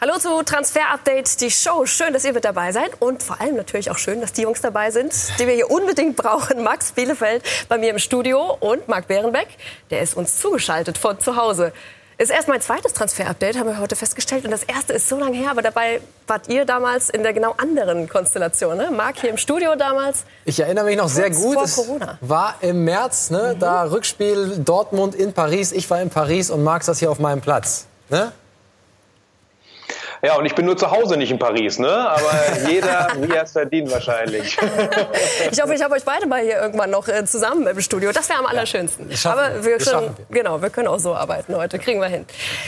Hallo zu Transfer Update, die Show. Schön, dass ihr mit dabei seid und vor allem natürlich auch schön, dass die Jungs dabei sind, die wir hier unbedingt brauchen. Max Bielefeld bei mir im Studio und Marc Bärenbeck, der ist uns zugeschaltet von zu Hause. Ist erst mein zweites Transfer-Update, haben wir heute festgestellt. Und das erste ist so lange her, aber dabei wart ihr damals in der genau anderen Konstellation. Ne? Marc hier im Studio damals. Ich erinnere mich noch sehr gut. Es war im März, ne? Mhm. da Rückspiel Dortmund in Paris. Ich war in Paris und Marc saß hier auf meinem Platz. Ne? Ja, und ich bin nur zu Hause, nicht in Paris, ne? Aber jeder, wie er es verdient, wahrscheinlich. ich hoffe, ich habe euch beide mal hier irgendwann noch äh, zusammen im Studio. Das wäre am allerschönsten. Ja, Aber wir, können, wir. genau, wir können auch so arbeiten heute. Kriegen wir hin.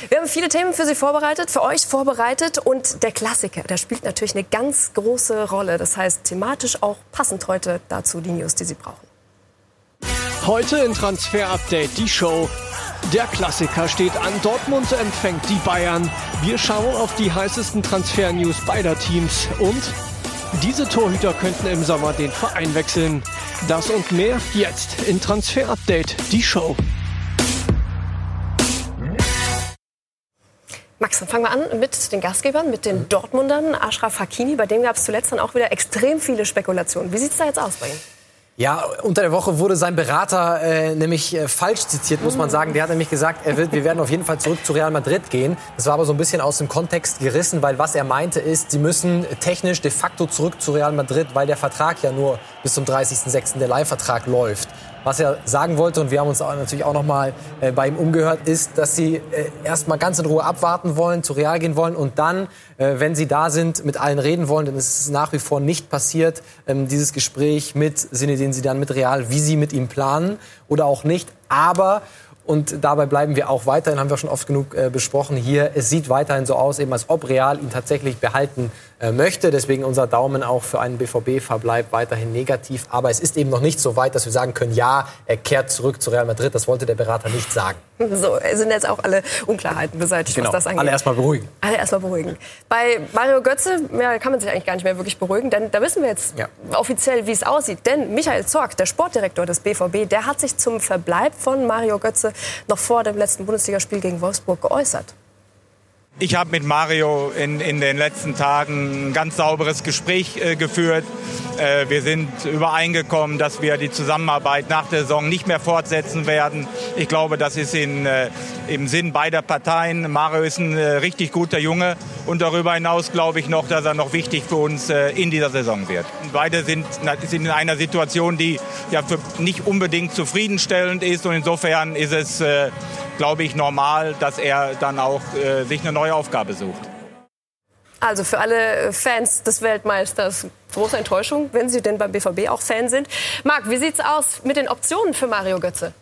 Wir haben viele Themen für Sie vorbereitet, für euch vorbereitet. Und der Klassiker, der spielt natürlich eine ganz große Rolle. Das heißt, thematisch auch passend heute dazu die News, die Sie brauchen. Heute in Transfer Update die Show der Klassiker steht an. Dortmund empfängt die Bayern. Wir schauen auf die heißesten Transfer-News beider Teams. Und diese Torhüter könnten im Sommer den Verein wechseln. Das und mehr jetzt in Transfer Update, die Show. Max, dann fangen wir an mit den Gastgebern, mit den Dortmundern. Ashraf Hakimi, bei dem gab es zuletzt dann auch wieder extrem viele Spekulationen. Wie sieht es da jetzt aus bei ihm? Ja, unter der Woche wurde sein Berater äh, nämlich äh, falsch zitiert, muss man sagen. Der hat nämlich gesagt, er wird, wir werden auf jeden Fall zurück zu Real Madrid gehen. Das war aber so ein bisschen aus dem Kontext gerissen, weil was er meinte ist, sie müssen technisch de facto zurück zu Real Madrid, weil der Vertrag ja nur bis zum 30.06. der Leihvertrag läuft. Was er sagen wollte, und wir haben uns auch natürlich auch noch mal äh, bei ihm umgehört, ist, dass sie äh, erst mal ganz in Ruhe abwarten wollen, zu Real gehen wollen und dann, äh, wenn sie da sind, mit allen reden wollen. Denn es ist nach wie vor nicht passiert, ähm, dieses Gespräch mit Sinedin sie dann mit Real, wie sie mit ihm planen oder auch nicht. Aber und dabei bleiben wir auch weiterhin, haben wir schon oft genug äh, besprochen hier. Es sieht weiterhin so aus, eben als ob Real ihn tatsächlich behalten möchte. Deswegen unser Daumen auch für einen BVB-Verbleib weiterhin negativ. Aber es ist eben noch nicht so weit, dass wir sagen können, ja, er kehrt zurück zu Real Madrid. Das wollte der Berater nicht sagen. So, sind jetzt auch alle Unklarheiten beseitigt, genau. was das angeht. Alle erstmal beruhigen. Alle erstmal beruhigen. Bei Mario Götze ja, kann man sich eigentlich gar nicht mehr wirklich beruhigen, denn da wissen wir jetzt ja. offiziell, wie es aussieht. Denn Michael Zorg, der Sportdirektor des BVB, der hat sich zum Verbleib von Mario Götze noch vor dem letzten Bundesligaspiel gegen Wolfsburg geäußert. Ich habe mit Mario in, in den letzten Tagen ein ganz sauberes Gespräch äh, geführt. Äh, wir sind übereingekommen, dass wir die Zusammenarbeit nach der Saison nicht mehr fortsetzen werden. Ich glaube, das ist in, äh, im Sinn beider Parteien. Mario ist ein äh, richtig guter Junge und darüber hinaus glaube ich noch, dass er noch wichtig für uns äh, in dieser Saison wird. Beide sind, sind in einer Situation, die ja für nicht unbedingt zufriedenstellend ist und insofern ist es äh, glaube ich, normal, dass er dann auch sich eine neue Aufgabe sucht. Also für alle Fans des Weltmeisters große Enttäuschung, wenn Sie denn beim BVB auch Fan sind. Marc, wie sieht es aus mit den Optionen für Mario Götze?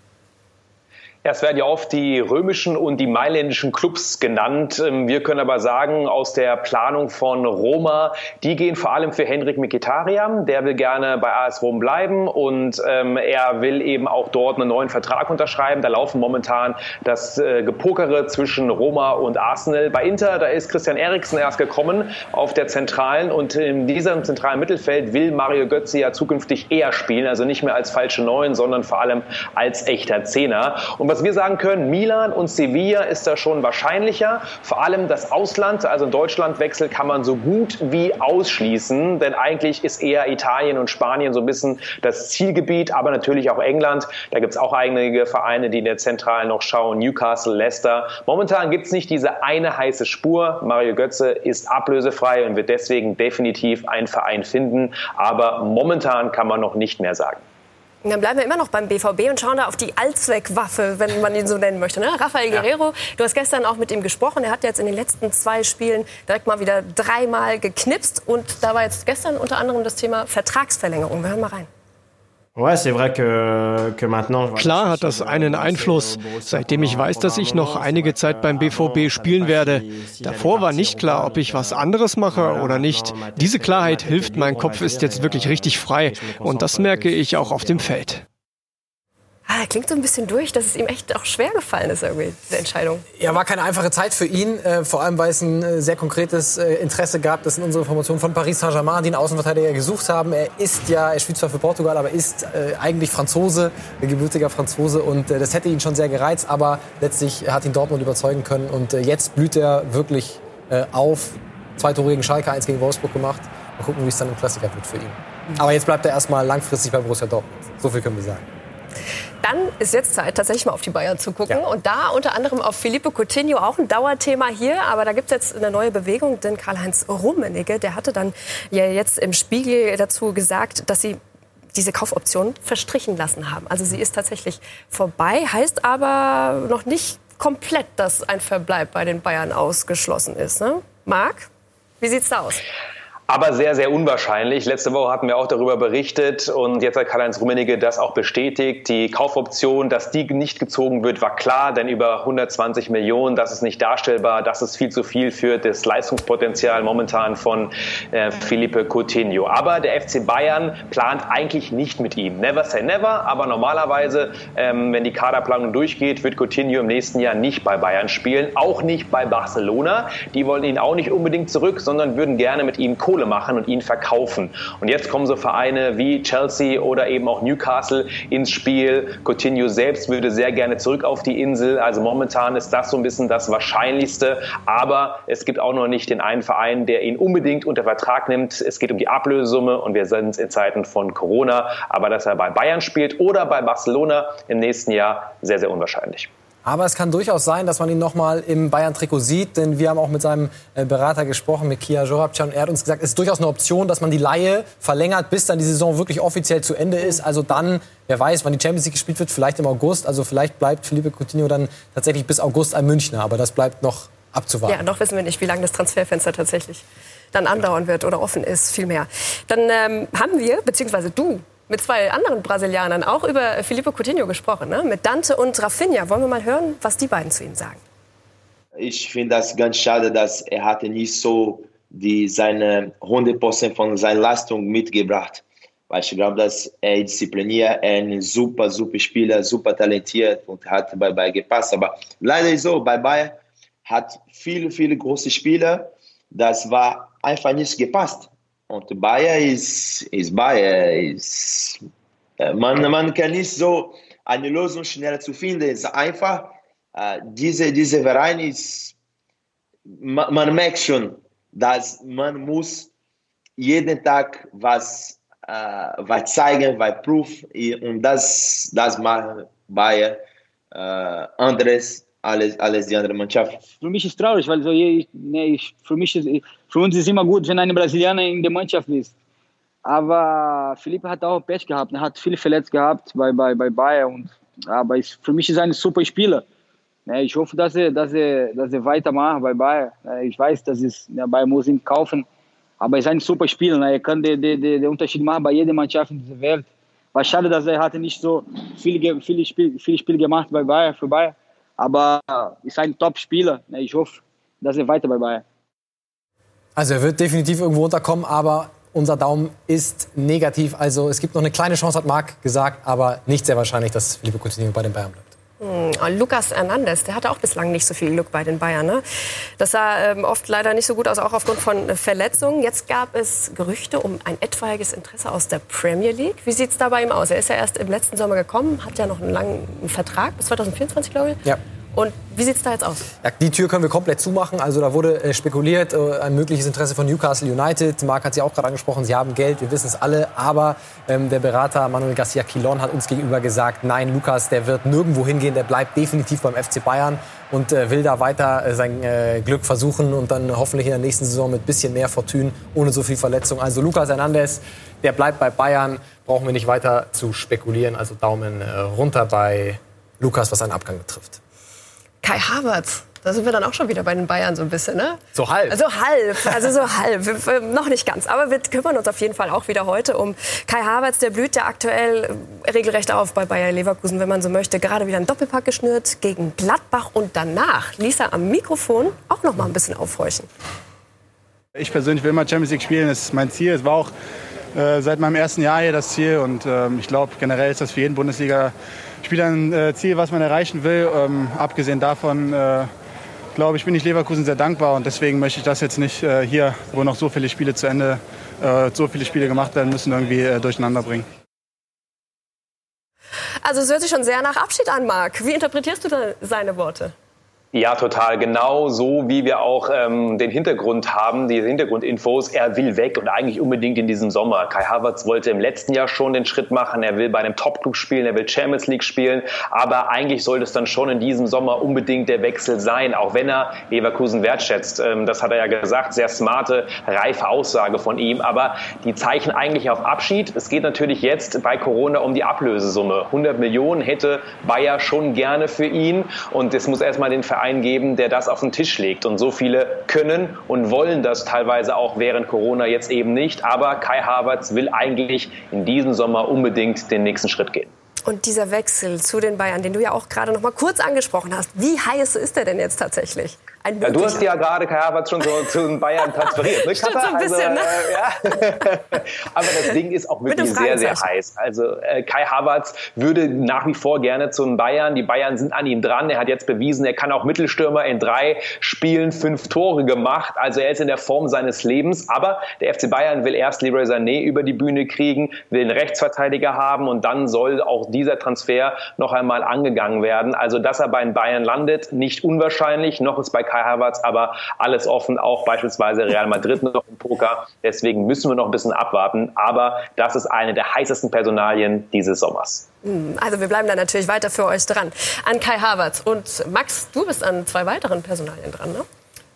Ja, es werden ja oft die römischen und die mailändischen Clubs genannt. Ähm, wir können aber sagen, aus der Planung von Roma, die gehen vor allem für Henrik Mikitarian. Der will gerne bei AS Rom bleiben und ähm, er will eben auch dort einen neuen Vertrag unterschreiben. Da laufen momentan das äh, Gepokere zwischen Roma und Arsenal. Bei Inter, da ist Christian Eriksen erst gekommen auf der Zentralen und in diesem zentralen Mittelfeld will Mario Götze ja zukünftig eher spielen, also nicht mehr als falsche Neun, sondern vor allem als echter Zehner. Und und was wir sagen können, Milan und Sevilla ist da schon wahrscheinlicher. Vor allem das Ausland, also ein Deutschlandwechsel kann man so gut wie ausschließen, denn eigentlich ist eher Italien und Spanien so ein bisschen das Zielgebiet, aber natürlich auch England. Da gibt es auch einige Vereine, die in der Zentralen noch schauen, Newcastle, Leicester. Momentan gibt es nicht diese eine heiße Spur. Mario Götze ist ablösefrei und wird deswegen definitiv einen Verein finden, aber momentan kann man noch nicht mehr sagen. Und dann bleiben wir immer noch beim BVB und schauen da auf die Allzweckwaffe, wenn man ihn so nennen möchte. Ne? Rafael Guerrero, ja. du hast gestern auch mit ihm gesprochen. Er hat jetzt in den letzten zwei Spielen direkt mal wieder dreimal geknipst. Und da war jetzt gestern unter anderem das Thema Vertragsverlängerung. Wir hören mal rein. Klar hat das einen Einfluss, seitdem ich weiß, dass ich noch einige Zeit beim BVB spielen werde. Davor war nicht klar, ob ich was anderes mache oder nicht. Diese Klarheit hilft, mein Kopf ist jetzt wirklich richtig frei und das merke ich auch auf dem Feld. Ah, klingt so ein bisschen durch, dass es ihm echt auch schwer gefallen ist, irgendwie, diese Entscheidung. Ja, war keine einfache Zeit für ihn, äh, vor allem weil es ein äh, sehr konkretes äh, Interesse gab. Das sind unsere Informationen von Paris Saint-Germain, die einen Außenverteidiger gesucht haben. Er ist ja, er spielt zwar für Portugal, aber ist äh, eigentlich Franzose, gebürtiger Franzose. Und äh, das hätte ihn schon sehr gereizt, aber letztlich hat ihn Dortmund überzeugen können. Und jetzt blüht er wirklich auf. Zwei Tore gegen Schalke, eins gegen Wolfsburg gemacht. Mal gucken, wie es dann im Klassiker wird für ihn. Aber jetzt bleibt er erstmal langfristig bei Borussia Dortmund. So viel können wir sagen. Dann ist jetzt Zeit, tatsächlich mal auf die Bayern zu gucken. Ja. Und da unter anderem auf Filippo Coutinho, auch ein Dauerthema hier. Aber da gibt es jetzt eine neue Bewegung, denn Karl-Heinz Rummenigge, der hatte dann ja jetzt im Spiegel dazu gesagt, dass sie diese Kaufoption verstrichen lassen haben. Also sie ist tatsächlich vorbei, heißt aber noch nicht komplett, dass ein Verbleib bei den Bayern ausgeschlossen ist. Ne? Marc, wie sieht's da aus? Aber sehr, sehr unwahrscheinlich. Letzte Woche hatten wir auch darüber berichtet und jetzt hat Karl-Heinz Rummenigge das auch bestätigt. Die Kaufoption, dass die nicht gezogen wird, war klar, denn über 120 Millionen, das ist nicht darstellbar, das ist viel zu viel für das Leistungspotenzial momentan von äh, Felipe Coutinho. Aber der FC Bayern plant eigentlich nicht mit ihm. Never say never, aber normalerweise, ähm, wenn die Kaderplanung durchgeht, wird Coutinho im nächsten Jahr nicht bei Bayern spielen, auch nicht bei Barcelona. Die wollen ihn auch nicht unbedingt zurück, sondern würden gerne mit ihm Kohle Kohle machen und ihn verkaufen. Und jetzt kommen so Vereine wie Chelsea oder eben auch Newcastle ins Spiel. Coutinho selbst würde sehr gerne zurück auf die Insel. Also momentan ist das so ein bisschen das Wahrscheinlichste. Aber es gibt auch noch nicht den einen Verein, der ihn unbedingt unter Vertrag nimmt. Es geht um die Ablösesumme und wir sind in Zeiten von Corona. Aber dass er bei Bayern spielt oder bei Barcelona im nächsten Jahr, sehr, sehr unwahrscheinlich. Aber es kann durchaus sein, dass man ihn noch mal im Bayern-Trikot sieht, denn wir haben auch mit seinem äh, Berater gesprochen, mit Kia Jorabcan, und er hat uns gesagt, es ist durchaus eine Option, dass man die Laie verlängert, bis dann die Saison wirklich offiziell zu Ende ist. Also dann, wer weiß, wann die Champions League gespielt wird, vielleicht im August. Also vielleicht bleibt Felipe Coutinho dann tatsächlich bis August ein Münchner, aber das bleibt noch abzuwarten. Ja, noch wissen wir nicht, wie lange das Transferfenster tatsächlich dann andauern wird oder offen ist, vielmehr. Dann ähm, haben wir, beziehungsweise du, mit zwei anderen Brasilianern auch über Filippo Coutinho gesprochen, ne? mit Dante und Rafinha. Wollen wir mal hören, was die beiden zu ihm sagen? Ich finde das ganz schade, dass er hatte nicht so die seine 100% von seiner Leistung mitgebracht. Weil ich glaube, dass er diszipliniert, er ein super, super Spieler, super talentiert und hat bei Bayern gepasst. Aber leider ist so, bei Bayern hat viele, viele große Spieler, das war einfach nicht gepasst. Und Bayer ist, ist Bayer. Ist, äh, man, man kann nicht so eine Lösung schneller zu finden. Es ist einfach, äh, diese, Verein ist, man, man, merkt schon, dass man muss jeden Tag was, äh, was zeigen, was proof und das, das macht Bayer äh, anderes alles, alles die andere Mannschaft. Für mich ist es traurig, weil so, ich, nee, ich, für, mich ist, für uns ist immer gut, wenn ein Brasilianer in der Mannschaft ist. Aber Felipe hat auch Pech gehabt. Er hat viele verletzt gehabt bei, bei, bei Bayern. Und, aber ich, für mich ist er ein super Spieler. Ich hoffe, dass er, dass er, dass er weitermacht bei Bayern. Ich weiß, dass es, Bayern muss ihn kaufen. Aber er ist ein super Spieler. Er kann den, den, den Unterschied machen bei jeder Mannschaft in dieser Welt. War schade, dass er hatte nicht so viele, viele, Spiele, viele Spiele gemacht bei Bayern, für Bayern. Aber ist ein Top-Spieler. Ich hoffe, dass er weiter bei Bayern. Also er wird definitiv irgendwo unterkommen, aber unser Daumen ist negativ. Also es gibt noch eine kleine Chance, hat Marc gesagt, aber nicht sehr wahrscheinlich, dass Felipe Coutinho bei den Bayern bleibt. Hm, Lukas Hernandez, der hatte auch bislang nicht so viel Glück bei den Bayern. Ne? Das sah ähm, oft leider nicht so gut aus, auch aufgrund von Verletzungen. Jetzt gab es Gerüchte um ein etwaiges Interesse aus der Premier League. Wie sieht es da bei ihm aus? Er ist ja erst im letzten Sommer gekommen, hat ja noch einen langen Vertrag bis 2024, glaube ich. Ja. Und wie sieht es da jetzt aus? Ja, die Tür können wir komplett zumachen. Also da wurde äh, spekuliert, äh, ein mögliches Interesse von Newcastle United. Marc hat sie auch gerade angesprochen, sie haben Geld, wir wissen es alle. Aber ähm, der Berater Manuel Garcia Quilon hat uns gegenüber gesagt, nein, Lukas, der wird nirgendwo hingehen, der bleibt definitiv beim FC Bayern und äh, will da weiter äh, sein äh, Glück versuchen und dann hoffentlich in der nächsten Saison mit bisschen mehr Fortune, ohne so viel Verletzung. Also Lukas Hernandez, der bleibt bei Bayern, brauchen wir nicht weiter zu spekulieren. Also Daumen äh, runter bei Lukas, was einen Abgang betrifft. Kai Havertz. Da sind wir dann auch schon wieder bei den Bayern so ein bisschen, ne? So halb. Also halb, also so halb. noch nicht ganz. Aber wir kümmern uns auf jeden Fall auch wieder heute um Kai Havertz. Der blüht ja aktuell regelrecht auf bei Bayer Leverkusen, wenn man so möchte. Gerade wieder ein Doppelpack geschnürt gegen Gladbach. Und danach ließ er am Mikrofon auch noch mal ein bisschen aufhorchen. Ich persönlich will mal Champions League spielen. Das ist mein Ziel. Es war auch äh, seit meinem ersten Jahr hier das Ziel. Und äh, ich glaube, generell ist das für jeden Bundesliga Spieler ein äh, Ziel, was man erreichen will. Ähm, abgesehen davon äh, glaube ich, bin ich Leverkusen sehr dankbar und deswegen möchte ich das jetzt nicht äh, hier, wo noch so viele Spiele zu Ende, so viele Spiele gemacht werden müssen, irgendwie durcheinander bringen. Also es hört sich schon sehr nach Abschied an, Marc. Wie interpretierst du seine Worte? Ja, total. Genau so, wie wir auch ähm, den Hintergrund haben, die Hintergrundinfos. Er will weg und eigentlich unbedingt in diesem Sommer. Kai Havertz wollte im letzten Jahr schon den Schritt machen. Er will bei einem Topclub spielen, er will Champions League spielen. Aber eigentlich sollte es dann schon in diesem Sommer unbedingt der Wechsel sein, auch wenn er Leverkusen wertschätzt. Ähm, das hat er ja gesagt. Sehr smarte, reife Aussage von ihm. Aber die zeichnen eigentlich auf Abschied. Es geht natürlich jetzt bei Corona um die Ablösesumme. 100 Millionen hätte Bayer schon gerne für ihn. Und es muss erstmal den Verein Verein geben, der das auf den Tisch legt. Und so viele können und wollen das teilweise auch während Corona jetzt eben nicht. Aber Kai Havertz will eigentlich in diesem Sommer unbedingt den nächsten Schritt gehen. Und dieser Wechsel zu den Bayern, den du ja auch gerade noch mal kurz angesprochen hast, wie heiß ist er denn jetzt tatsächlich? Ja, du hast ja gerade Kai Havertz schon so zu den Bayern transferiert. Ne, Stimmt, so ein bisschen, also, äh, ja. Aber das Ding ist auch wirklich sehr, sehr heiß. Also äh, Kai Havertz würde nach wie vor gerne zu den Bayern. Die Bayern sind an ihm dran. Er hat jetzt bewiesen, er kann auch Mittelstürmer in drei Spielen fünf Tore gemacht. Also er ist in der Form seines Lebens. Aber der FC Bayern will erst Leroy Sané über die Bühne kriegen, will einen Rechtsverteidiger haben und dann soll auch dieser Transfer noch einmal angegangen werden. Also dass er bei den Bayern landet, nicht unwahrscheinlich. Noch ist bei Kai Havertz, aber alles offen, auch beispielsweise Real Madrid noch im Poker. Deswegen müssen wir noch ein bisschen abwarten. Aber das ist eine der heißesten Personalien dieses Sommers. Hm, also wir bleiben da natürlich weiter für euch dran. An Kai Havertz. Und Max, du bist an zwei weiteren Personalien dran, ne?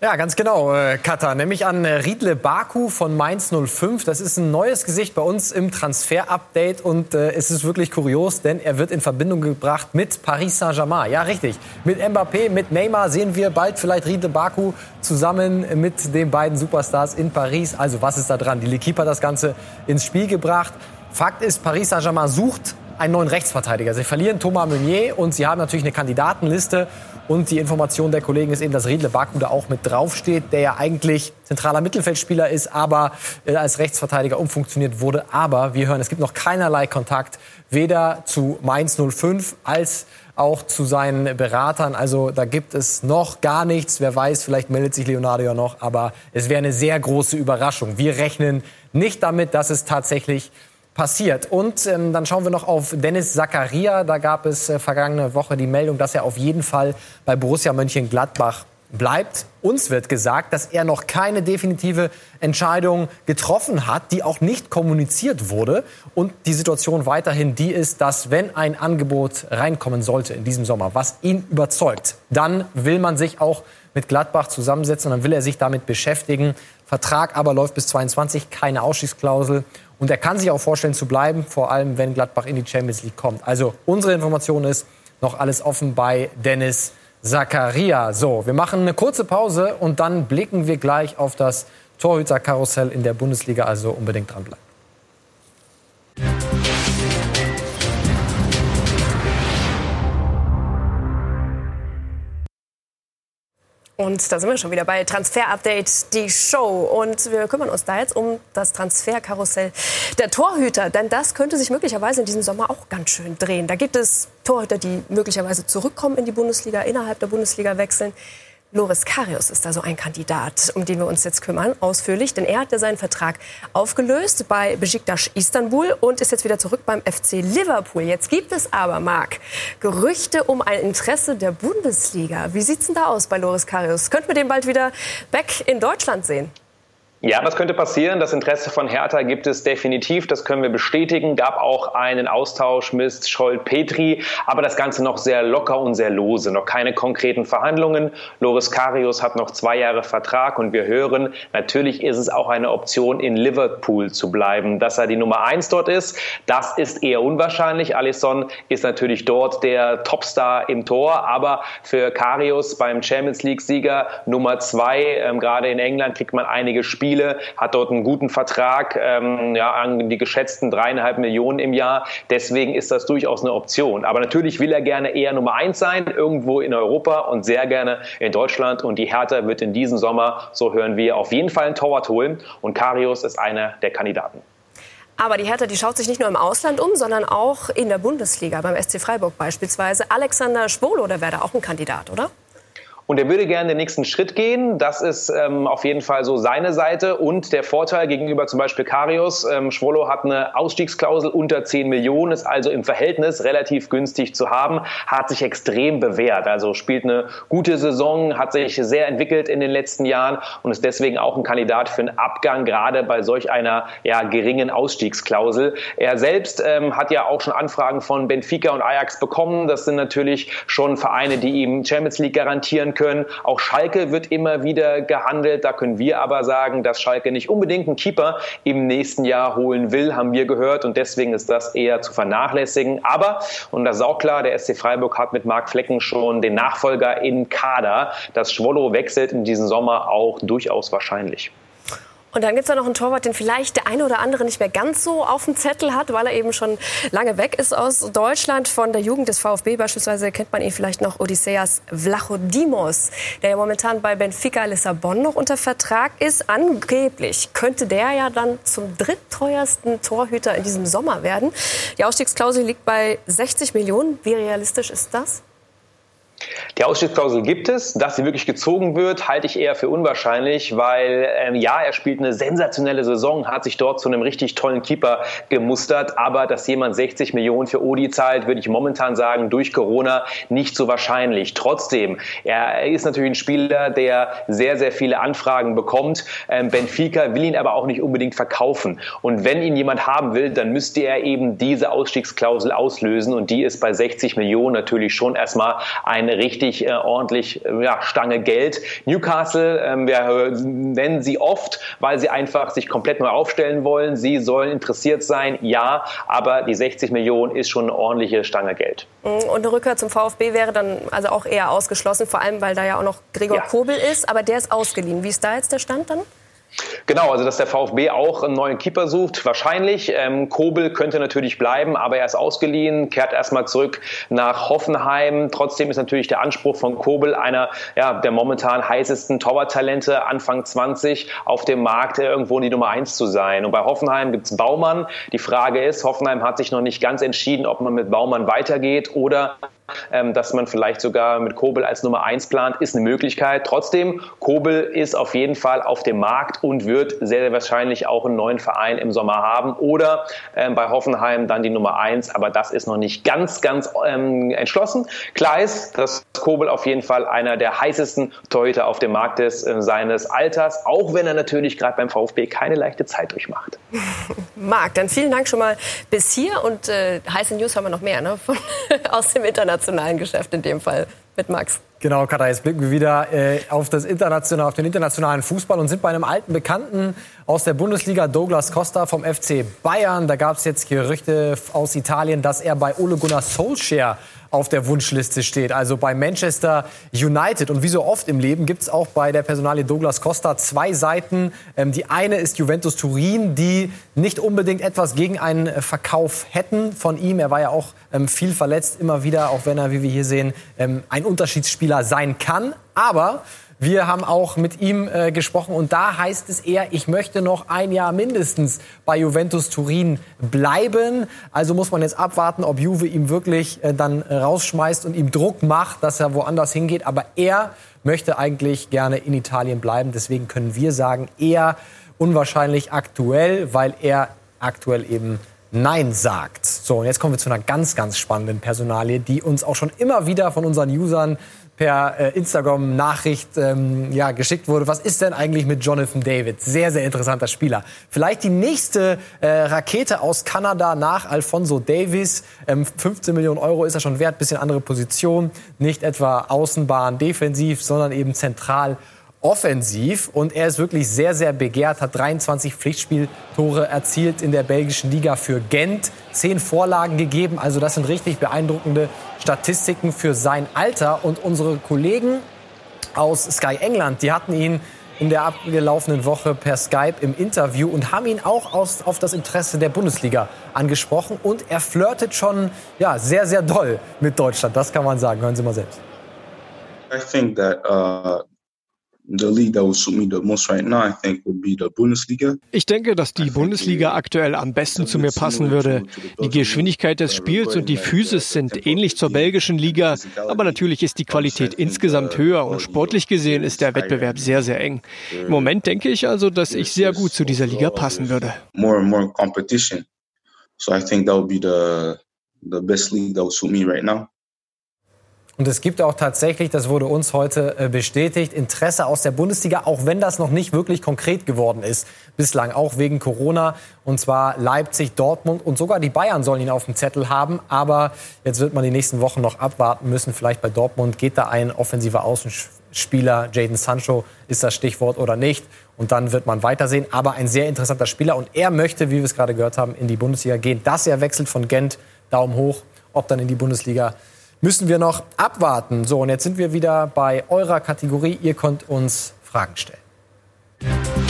Ja, ganz genau, äh, Katha. Nämlich an äh, Riedle Baku von Mainz 05. Das ist ein neues Gesicht bei uns im Transfer-Update. Und äh, es ist wirklich kurios, denn er wird in Verbindung gebracht mit Paris Saint-Germain. Ja, richtig. Mit Mbappé, mit Neymar sehen wir bald vielleicht Riedle Baku zusammen mit den beiden Superstars in Paris. Also was ist da dran? Die L'Equipe hat das Ganze ins Spiel gebracht. Fakt ist, Paris Saint-Germain sucht einen neuen Rechtsverteidiger. Sie verlieren Thomas Meunier und sie haben natürlich eine Kandidatenliste. Und die Information der Kollegen ist eben, dass Riedle Baku da auch mit draufsteht, der ja eigentlich zentraler Mittelfeldspieler ist, aber äh, als Rechtsverteidiger umfunktioniert wurde. Aber wir hören, es gibt noch keinerlei Kontakt, weder zu Mainz 05 als auch zu seinen Beratern. Also da gibt es noch gar nichts. Wer weiß, vielleicht meldet sich Leonardo ja noch. Aber es wäre eine sehr große Überraschung. Wir rechnen nicht damit, dass es tatsächlich passiert. Und ähm, dann schauen wir noch auf Dennis Zakaria. Da gab es äh, vergangene Woche die Meldung, dass er auf jeden Fall bei Borussia Mönchengladbach bleibt. Uns wird gesagt, dass er noch keine definitive Entscheidung getroffen hat, die auch nicht kommuniziert wurde. Und die Situation weiterhin die ist, dass wenn ein Angebot reinkommen sollte in diesem Sommer, was ihn überzeugt, dann will man sich auch mit Gladbach zusammensetzen und dann will er sich damit beschäftigen. Vertrag aber läuft bis 22, keine Ausstiegsklausel. Und er kann sich auch vorstellen zu bleiben, vor allem wenn Gladbach in die Champions League kommt. Also unsere Information ist noch alles offen bei Dennis Zakaria. So, wir machen eine kurze Pause und dann blicken wir gleich auf das Torhüterkarussell in der Bundesliga. Also unbedingt dranbleiben. Und da sind wir schon wieder bei Transfer Update, die Show. Und wir kümmern uns da jetzt um das Transferkarussell der Torhüter. Denn das könnte sich möglicherweise in diesem Sommer auch ganz schön drehen. Da gibt es Torhüter, die möglicherweise zurückkommen in die Bundesliga, innerhalb der Bundesliga wechseln. Loris Karius ist da so ein Kandidat, um den wir uns jetzt kümmern, ausführlich. Denn er hat ja seinen Vertrag aufgelöst bei Besiktas Istanbul und ist jetzt wieder zurück beim FC Liverpool. Jetzt gibt es aber, Marc, Gerüchte um ein Interesse der Bundesliga. Wie sieht's denn da aus bei Loris Karius? Könnten wir den bald wieder back in Deutschland sehen? Ja, das könnte passieren. Das Interesse von Hertha gibt es definitiv. Das können wir bestätigen. Gab auch einen Austausch mit Scholl-Petri, aber das Ganze noch sehr locker und sehr lose. Noch keine konkreten Verhandlungen. Loris Karius hat noch zwei Jahre Vertrag und wir hören, natürlich ist es auch eine Option, in Liverpool zu bleiben. Dass er die Nummer eins dort ist, das ist eher unwahrscheinlich. Alisson ist natürlich dort der Topstar im Tor, aber für Karius beim Champions League-Sieger Nummer zwei, ähm, gerade in England kriegt man einige Spiele Spiele, hat dort einen guten Vertrag, ähm, ja, an die geschätzten dreieinhalb Millionen im Jahr. Deswegen ist das durchaus eine Option. Aber natürlich will er gerne eher Nummer eins sein, irgendwo in Europa und sehr gerne in Deutschland. Und die Hertha wird in diesem Sommer, so hören wir, auf jeden Fall einen Torwart holen. Und Karius ist einer der Kandidaten. Aber die Hertha, die schaut sich nicht nur im Ausland um, sondern auch in der Bundesliga, beim SC Freiburg beispielsweise. Alexander Schwolo, der wäre da auch ein Kandidat, oder? Und er würde gerne den nächsten Schritt gehen. Das ist ähm, auf jeden Fall so seine Seite. Und der Vorteil gegenüber zum Beispiel Karius, ähm, Schwolo hat eine Ausstiegsklausel unter 10 Millionen, ist also im Verhältnis relativ günstig zu haben, hat sich extrem bewährt. Also spielt eine gute Saison, hat sich sehr entwickelt in den letzten Jahren und ist deswegen auch ein Kandidat für einen Abgang, gerade bei solch einer ja, geringen Ausstiegsklausel. Er selbst ähm, hat ja auch schon Anfragen von Benfica und Ajax bekommen. Das sind natürlich schon Vereine, die ihm Champions League garantieren können. Auch Schalke wird immer wieder gehandelt. Da können wir aber sagen, dass Schalke nicht unbedingt einen Keeper im nächsten Jahr holen will, haben wir gehört. Und deswegen ist das eher zu vernachlässigen. Aber, und das ist auch klar, der SC Freiburg hat mit Marc Flecken schon den Nachfolger in Kader. Dass Schwollo wechselt in diesem Sommer auch durchaus wahrscheinlich. Und dann gibt es da noch einen Torwart, den vielleicht der eine oder andere nicht mehr ganz so auf dem Zettel hat, weil er eben schon lange weg ist aus Deutschland. Von der Jugend des VfB beispielsweise kennt man ihn vielleicht noch Odysseas Vlachodimos, der ja momentan bei Benfica Lissabon noch unter Vertrag ist. Angeblich könnte der ja dann zum drittteuersten Torhüter in diesem Sommer werden. Die Ausstiegsklausel liegt bei 60 Millionen. Wie realistisch ist das? Die Ausstiegsklausel gibt es. Dass sie wirklich gezogen wird, halte ich eher für unwahrscheinlich, weil ähm, ja, er spielt eine sensationelle Saison, hat sich dort zu einem richtig tollen Keeper gemustert, aber dass jemand 60 Millionen für Odi zahlt, würde ich momentan sagen, durch Corona nicht so wahrscheinlich. Trotzdem, er ist natürlich ein Spieler, der sehr, sehr viele Anfragen bekommt. Ähm, Benfica will ihn aber auch nicht unbedingt verkaufen. Und wenn ihn jemand haben will, dann müsste er eben diese Ausstiegsklausel auslösen und die ist bei 60 Millionen natürlich schon erstmal eine richtig äh, ordentlich äh, ja, Stange Geld. Newcastle, ähm, wir nennen sie oft, weil sie einfach sich komplett neu aufstellen wollen. Sie sollen interessiert sein, ja, aber die 60 Millionen ist schon eine ordentliche Stange Geld. Mm, und eine Rückkehr zum VfB wäre dann also auch eher ausgeschlossen, vor allem weil da ja auch noch Gregor ja. Kobel ist, aber der ist ausgeliehen. Wie ist da jetzt der Stand dann? Genau, also dass der VfB auch einen neuen Keeper sucht, wahrscheinlich. Ähm, Kobel könnte natürlich bleiben, aber er ist ausgeliehen, kehrt erstmal zurück nach Hoffenheim. Trotzdem ist natürlich der Anspruch von Kobel einer ja, der momentan heißesten Torwarttalente, Anfang 20, auf dem Markt irgendwo die Nummer 1 zu sein. Und bei Hoffenheim gibt's Baumann. Die Frage ist, Hoffenheim hat sich noch nicht ganz entschieden, ob man mit Baumann weitergeht oder ähm, dass man vielleicht sogar mit Kobel als Nummer 1 plant, ist eine Möglichkeit. Trotzdem, Kobel ist auf jeden Fall auf dem Markt und wird sehr, sehr wahrscheinlich auch einen neuen Verein im Sommer haben oder ähm, bei Hoffenheim dann die Nummer 1, aber das ist noch nicht ganz, ganz ähm, entschlossen. Klar ist, dass Kobel auf jeden Fall einer der heißesten Torhüter auf dem Markt ist äh, seines Alters, auch wenn er natürlich gerade beim VfB keine leichte Zeit durchmacht. Marc, dann vielen Dank schon mal bis hier und äh, heiße News haben wir noch mehr ne? Von, aus dem Internet internationalen Geschäft in dem Fall mit Max. Genau, Katha, jetzt blicken wir wieder äh, auf, das internationale, auf den internationalen Fußball und sind bei einem alten Bekannten aus der Bundesliga, Douglas Costa vom FC Bayern. Da gab es jetzt Gerüchte aus Italien, dass er bei Ole Gunnar Solskjaer auf der Wunschliste steht, also bei Manchester United. Und wie so oft im Leben gibt es auch bei der Personalie Douglas Costa zwei Seiten. Ähm, die eine ist Juventus Turin, die nicht unbedingt etwas gegen einen Verkauf hätten von ihm. Er war ja auch ähm, viel verletzt, immer wieder, auch wenn er, wie wir hier sehen, ähm, ein Unterschiedsspieler sein kann. Aber wir haben auch mit ihm äh, gesprochen und da heißt es eher, ich möchte noch ein Jahr mindestens bei Juventus Turin bleiben. Also muss man jetzt abwarten, ob Juve ihm wirklich äh, dann rausschmeißt und ihm Druck macht, dass er woanders hingeht. Aber er möchte eigentlich gerne in Italien bleiben. Deswegen können wir sagen, eher unwahrscheinlich aktuell, weil er aktuell eben Nein sagt. So, und jetzt kommen wir zu einer ganz, ganz spannenden Personalie, die uns auch schon immer wieder von unseren Usern per äh, Instagram-Nachricht ähm, ja, geschickt wurde. Was ist denn eigentlich mit Jonathan David? Sehr, sehr interessanter Spieler. Vielleicht die nächste äh, Rakete aus Kanada nach Alfonso Davis. Ähm, 15 Millionen Euro ist er schon wert, bisschen andere Position. Nicht etwa Außenbahn defensiv, sondern eben zentral offensiv und er ist wirklich sehr, sehr begehrt, hat 23 Pflichtspieltore erzielt in der belgischen Liga für Gent, zehn Vorlagen gegeben, also das sind richtig beeindruckende Statistiken für sein Alter und unsere Kollegen aus Sky England, die hatten ihn in der abgelaufenen Woche per Skype im Interview und haben ihn auch aus, auf das Interesse der Bundesliga angesprochen und er flirtet schon ja, sehr, sehr doll mit Deutschland, das kann man sagen. Hören Sie mal selbst. I think that uh the league that would suit me the most right now, I think, would be the Bundesliga. Ich denke, dass die Bundesliga aktuell am besten zu mir passen würde. Die Geschwindigkeit des Spiels und die Physis sind ähnlich zur belgischen Liga, aber natürlich ist die Qualität insgesamt höher und sportlich gesehen ist der Wettbewerb sehr, sehr eng. Im Moment denke ich also, dass ich sehr gut zu dieser Liga passen würde. More and more competition. So I think that would be the the best league that would suit me right now. Und es gibt auch tatsächlich, das wurde uns heute äh, bestätigt, Interesse aus der Bundesliga, auch wenn das noch nicht wirklich konkret geworden ist bislang, auch wegen Corona. Und zwar Leipzig, Dortmund und sogar die Bayern sollen ihn auf dem Zettel haben. Aber jetzt wird man die nächsten Wochen noch abwarten müssen. Vielleicht bei Dortmund geht da ein offensiver Außenspieler, Jaden Sancho ist das Stichwort oder nicht. Und dann wird man weitersehen. Aber ein sehr interessanter Spieler. Und er möchte, wie wir es gerade gehört haben, in die Bundesliga gehen. Dass er wechselt von Gent, Daumen hoch. Ob dann in die Bundesliga müssen wir noch abwarten. So, und jetzt sind wir wieder bei eurer Kategorie. Ihr könnt uns Fragen stellen.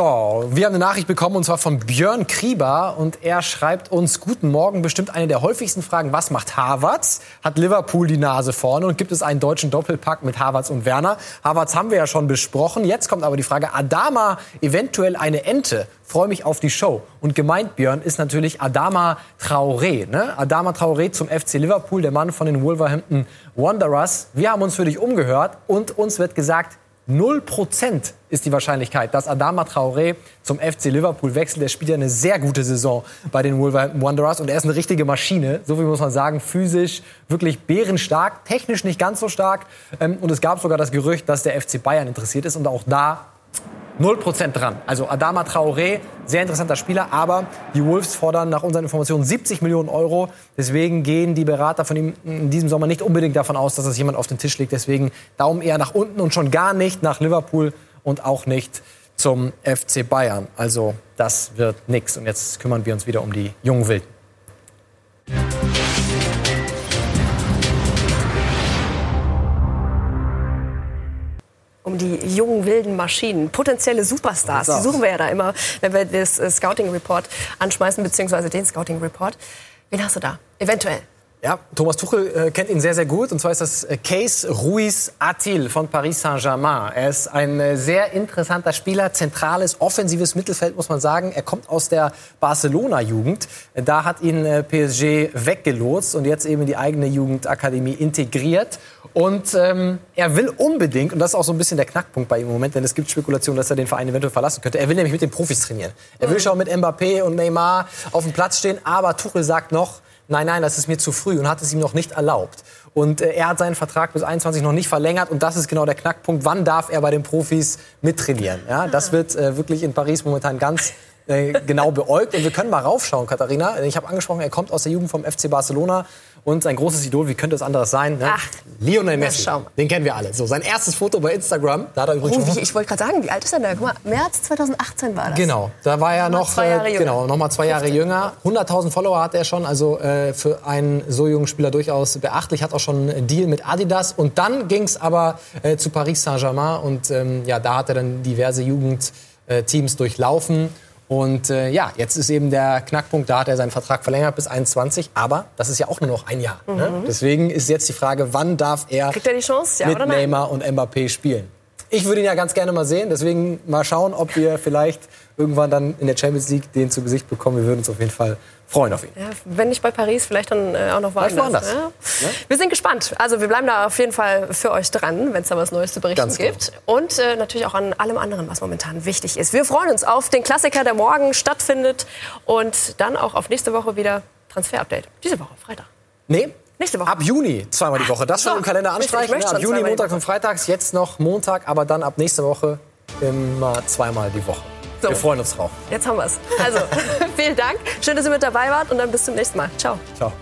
So, wir haben eine Nachricht bekommen und zwar von Björn Krieber und er schreibt uns Guten Morgen, bestimmt eine der häufigsten Fragen, was macht Harvards? Hat Liverpool die Nase vorne und gibt es einen deutschen Doppelpack mit Harvards und Werner? Harvards haben wir ja schon besprochen. Jetzt kommt aber die Frage, Adama eventuell eine Ente? Freue mich auf die Show. Und gemeint, Björn, ist natürlich Adama Traoré. Ne? Adama Traoré zum FC Liverpool, der Mann von den Wolverhampton Wanderers. Wir haben uns für dich umgehört und uns wird gesagt, 0% ist die Wahrscheinlichkeit, dass Adama Traoré zum FC Liverpool wechselt. Der spielt ja eine sehr gute Saison bei den Wolverhampton Wanderers und er ist eine richtige Maschine. So viel muss man sagen. Physisch wirklich bärenstark, technisch nicht ganz so stark. Ähm, und es gab sogar das Gerücht, dass der FC Bayern interessiert ist und auch da 0% dran. Also Adama Traoré, sehr interessanter Spieler, aber die Wolves fordern nach unseren Informationen 70 Millionen Euro. Deswegen gehen die Berater von ihm in diesem Sommer nicht unbedingt davon aus, dass das jemand auf den Tisch legt. Deswegen Daumen eher nach unten und schon gar nicht nach Liverpool und auch nicht zum FC Bayern. Also das wird nichts. Und jetzt kümmern wir uns wieder um die jungen Wilden. Wilden Maschinen, potenzielle Superstars. Die suchen wir ja da immer, wenn wir das äh, Scouting Report anschmeißen, beziehungsweise den Scouting Report. Wen hast du da? Eventuell. Ja, Thomas Tuchel äh, kennt ihn sehr, sehr gut. Und zwar ist das äh, Case Ruiz Atil von Paris Saint-Germain. Er ist ein äh, sehr interessanter Spieler, zentrales, offensives Mittelfeld, muss man sagen. Er kommt aus der Barcelona-Jugend. Da hat ihn äh, PSG weggelotst und jetzt eben in die eigene Jugendakademie integriert. Und ähm, er will unbedingt, und das ist auch so ein bisschen der Knackpunkt bei ihm im Moment, denn es gibt Spekulationen, dass er den Verein eventuell verlassen könnte. Er will nämlich mit den Profis trainieren. Er will schon mit Mbappé und Neymar auf dem Platz stehen, aber Tuchel sagt noch, nein, nein, das ist mir zu früh und hat es ihm noch nicht erlaubt. Und äh, er hat seinen Vertrag bis 21 noch nicht verlängert und das ist genau der Knackpunkt. Wann darf er bei den Profis mittrainieren? Ja, das wird äh, wirklich in Paris momentan ganz äh, genau beäugt. Und wir können mal raufschauen, Katharina. Ich habe angesprochen, er kommt aus der Jugend vom FC Barcelona und sein großes Idol, wie könnte es anderes sein? Ne? Ach, Lionel Messi. Den kennen wir alle. So, sein erstes Foto bei Instagram, da hat er übrigens Oh, wie, ich wollte gerade sagen, wie alt ist er denn? Guck mal, März 2018 war das. Genau, da war er Noch noch, zwei Jahre äh, jünger. genau, noch mal zwei Jahre 15. jünger. 100.000 Follower hat er schon, also äh, für einen so jungen Spieler durchaus beachtlich. Hat auch schon einen Deal mit Adidas. Und dann ging es aber äh, zu Paris Saint-Germain und ähm, ja, da hat er dann diverse Jugendteams durchlaufen. Und äh, ja, jetzt ist eben der Knackpunkt, da hat er seinen Vertrag verlängert bis 21, aber das ist ja auch nur noch ein Jahr. Ne? Deswegen ist jetzt die Frage, wann darf er Mhm. Kriegt er die Chance, ja mit? Neymar und Mbappé spielen? Ich würde ihn ja ganz gerne mal sehen, deswegen mal schauen, ob wir vielleicht irgendwann dann in der Champions League den zu Gesicht bekommen. Wir würden uns auf jeden Fall freuen auf ihn. Ja, wenn nicht bei Paris, vielleicht dann äh, auch noch woanders. woanders. Ja. Wir sind gespannt. Also wir bleiben da auf jeden Fall für euch dran, wenn es da was Neues zu berichten Ganz genau. gibt. Und äh, natürlich auch an allem anderen, was momentan wichtig ist. Wir freuen uns auf den Klassiker, der morgen stattfindet. Und dann auch auf nächste Woche wieder Transfer-Update. Diese Woche, Freitag. Nee, Nächste Woche. ab Juni zweimal die Woche. Das So, schon im Kalender anstreichen. Ja, ab Juni, Montags Woche. und Freitags. Jetzt noch Montag, aber dann ab nächste Woche immer zweimal die Woche. So. Wir freuen uns drauf. Jetzt haben wir es. Also, vielen Dank. Schön, dass ihr mit dabei wart und dann bis zum nächsten Mal. Ciao. Ciao.